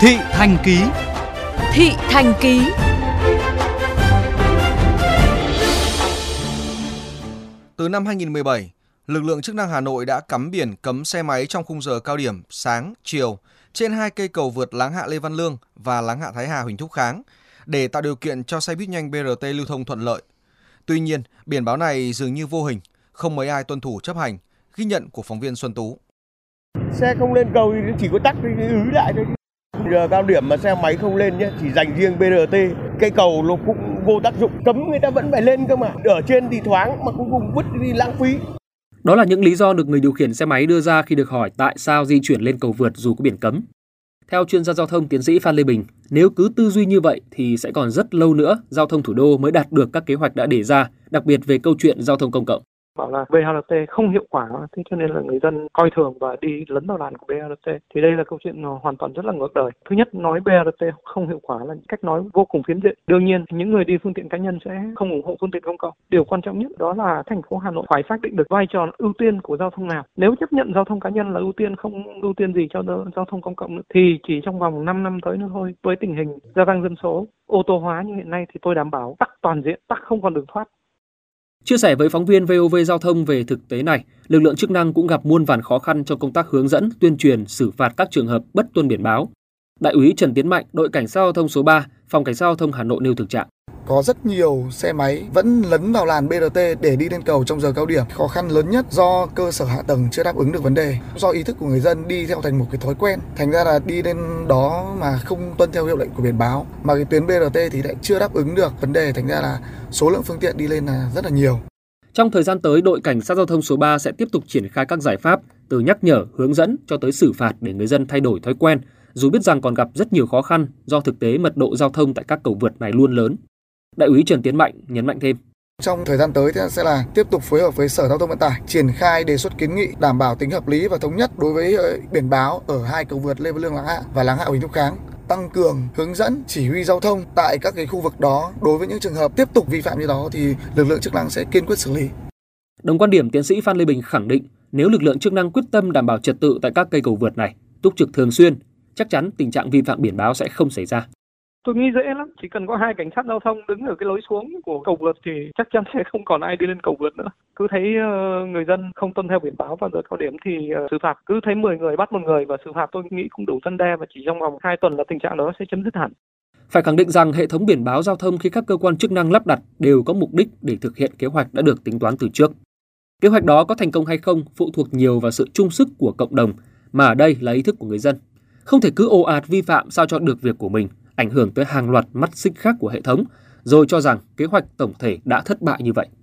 Thị Thành Ký Thị Thành Ký Từ năm 2017, lực lượng chức năng Hà Nội đã cắm biển cấm xe máy trong khung giờ cao điểm sáng, chiều trên hai cây cầu vượt Láng Hạ Lê Văn Lương và Láng Hạ Thái Hà Huỳnh Thúc Kháng để tạo điều kiện cho xe buýt nhanh BRT lưu thông thuận lợi. Tuy nhiên, biển báo này dường như vô hình, không mấy ai tuân thủ chấp hành, ghi nhận của phóng viên Xuân Tú. Xe không lên cầu thì chỉ có tắc thì ứ lại thôi. Giờ cao điểm mà xe máy không lên nhé, chỉ dành riêng BRT. Cây cầu nó cũng vô tác dụng, cấm người ta vẫn phải lên cơ mà. Ở trên thì thoáng mà cuối cùng vứt đi lãng phí. Đó là những lý do được người điều khiển xe máy đưa ra khi được hỏi tại sao di chuyển lên cầu vượt dù có biển cấm. Theo chuyên gia giao thông tiến sĩ Phan Lê Bình, nếu cứ tư duy như vậy thì sẽ còn rất lâu nữa giao thông thủ đô mới đạt được các kế hoạch đã đề ra, đặc biệt về câu chuyện giao thông công cộng bảo là BRT không hiệu quả thế cho nên là người dân coi thường và đi lấn vào làn của BRT thì đây là câu chuyện ờ, hoàn toàn rất là ngược đời. Thứ nhất nói BRT không hiệu quả là cách nói vô cùng phiến diện. Đương nhiên những người đi phương tiện cá nhân sẽ không ủng hộ phương tiện công cộng. Điều quan trọng nhất đó là thành phố Hà Nội phải xác định được vai trò ưu tiên của giao thông nào. Nếu chấp nhận giao thông cá nhân là ưu tiên không ưu tiên gì cho giao thông công cộng nữa, thì chỉ trong vòng 5 năm tới nữa thôi. Với tình hình gia tăng dân số ô tô hóa như hiện nay thì tôi đảm bảo tắc toàn diện tắc không còn đường thoát. Chia sẻ với phóng viên VOV Giao thông về thực tế này, lực lượng chức năng cũng gặp muôn vàn khó khăn trong công tác hướng dẫn, tuyên truyền, xử phạt các trường hợp bất tuân biển báo. Đại úy Trần Tiến Mạnh, đội cảnh sát giao thông số 3, phòng cảnh sát giao thông Hà Nội nêu thực trạng có rất nhiều xe máy vẫn lấn vào làn BRT để đi lên cầu trong giờ cao điểm. Khó khăn lớn nhất do cơ sở hạ tầng chưa đáp ứng được vấn đề, do ý thức của người dân đi theo thành một cái thói quen. Thành ra là đi lên đó mà không tuân theo hiệu lệnh của biển báo, mà cái tuyến BRT thì lại chưa đáp ứng được vấn đề, thành ra là số lượng phương tiện đi lên là rất là nhiều. Trong thời gian tới, đội cảnh sát giao thông số 3 sẽ tiếp tục triển khai các giải pháp từ nhắc nhở, hướng dẫn cho tới xử phạt để người dân thay đổi thói quen, dù biết rằng còn gặp rất nhiều khó khăn do thực tế mật độ giao thông tại các cầu vượt này luôn lớn. Đại úy Trần Tiến Mạnh nhấn mạnh thêm. Trong thời gian tới thì sẽ là tiếp tục phối hợp với Sở Giao thông Vận tải triển khai đề xuất kiến nghị đảm bảo tính hợp lý và thống nhất đối với ờ, biển báo ở hai cầu vượt Lê Văn Lương Láng Hạ và Láng Hạ Huỳnh Thúc Kháng tăng cường hướng dẫn chỉ huy giao thông tại các cái khu vực đó đối với những trường hợp tiếp tục vi phạm như đó thì lực lượng chức năng sẽ kiên quyết xử lý. Đồng quan điểm tiến sĩ Phan Lê Bình khẳng định nếu lực lượng chức năng quyết tâm đảm bảo trật tự tại các cây cầu vượt này, túc trực thường xuyên, chắc chắn tình trạng vi phạm biển báo sẽ không xảy ra. Tôi nghĩ dễ lắm, chỉ cần có hai cảnh sát giao thông đứng ở cái lối xuống của cầu vượt thì chắc chắn sẽ không còn ai đi lên cầu vượt nữa. Cứ thấy uh, người dân không tuân theo biển báo vào giờ cao điểm thì uh, xử phạt. Cứ thấy 10 người bắt một người và xử phạt tôi nghĩ cũng đủ dân đe và chỉ trong vòng 2 tuần là tình trạng đó sẽ chấm dứt hẳn. Phải khẳng định rằng hệ thống biển báo giao thông khi các cơ quan chức năng lắp đặt đều có mục đích để thực hiện kế hoạch đã được tính toán từ trước. Kế hoạch đó có thành công hay không phụ thuộc nhiều vào sự chung sức của cộng đồng, mà ở đây là ý thức của người dân. Không thể cứ ồ ạt vi phạm sao cho được việc của mình, ảnh hưởng tới hàng loạt mắt xích khác của hệ thống, rồi cho rằng kế hoạch tổng thể đã thất bại như vậy.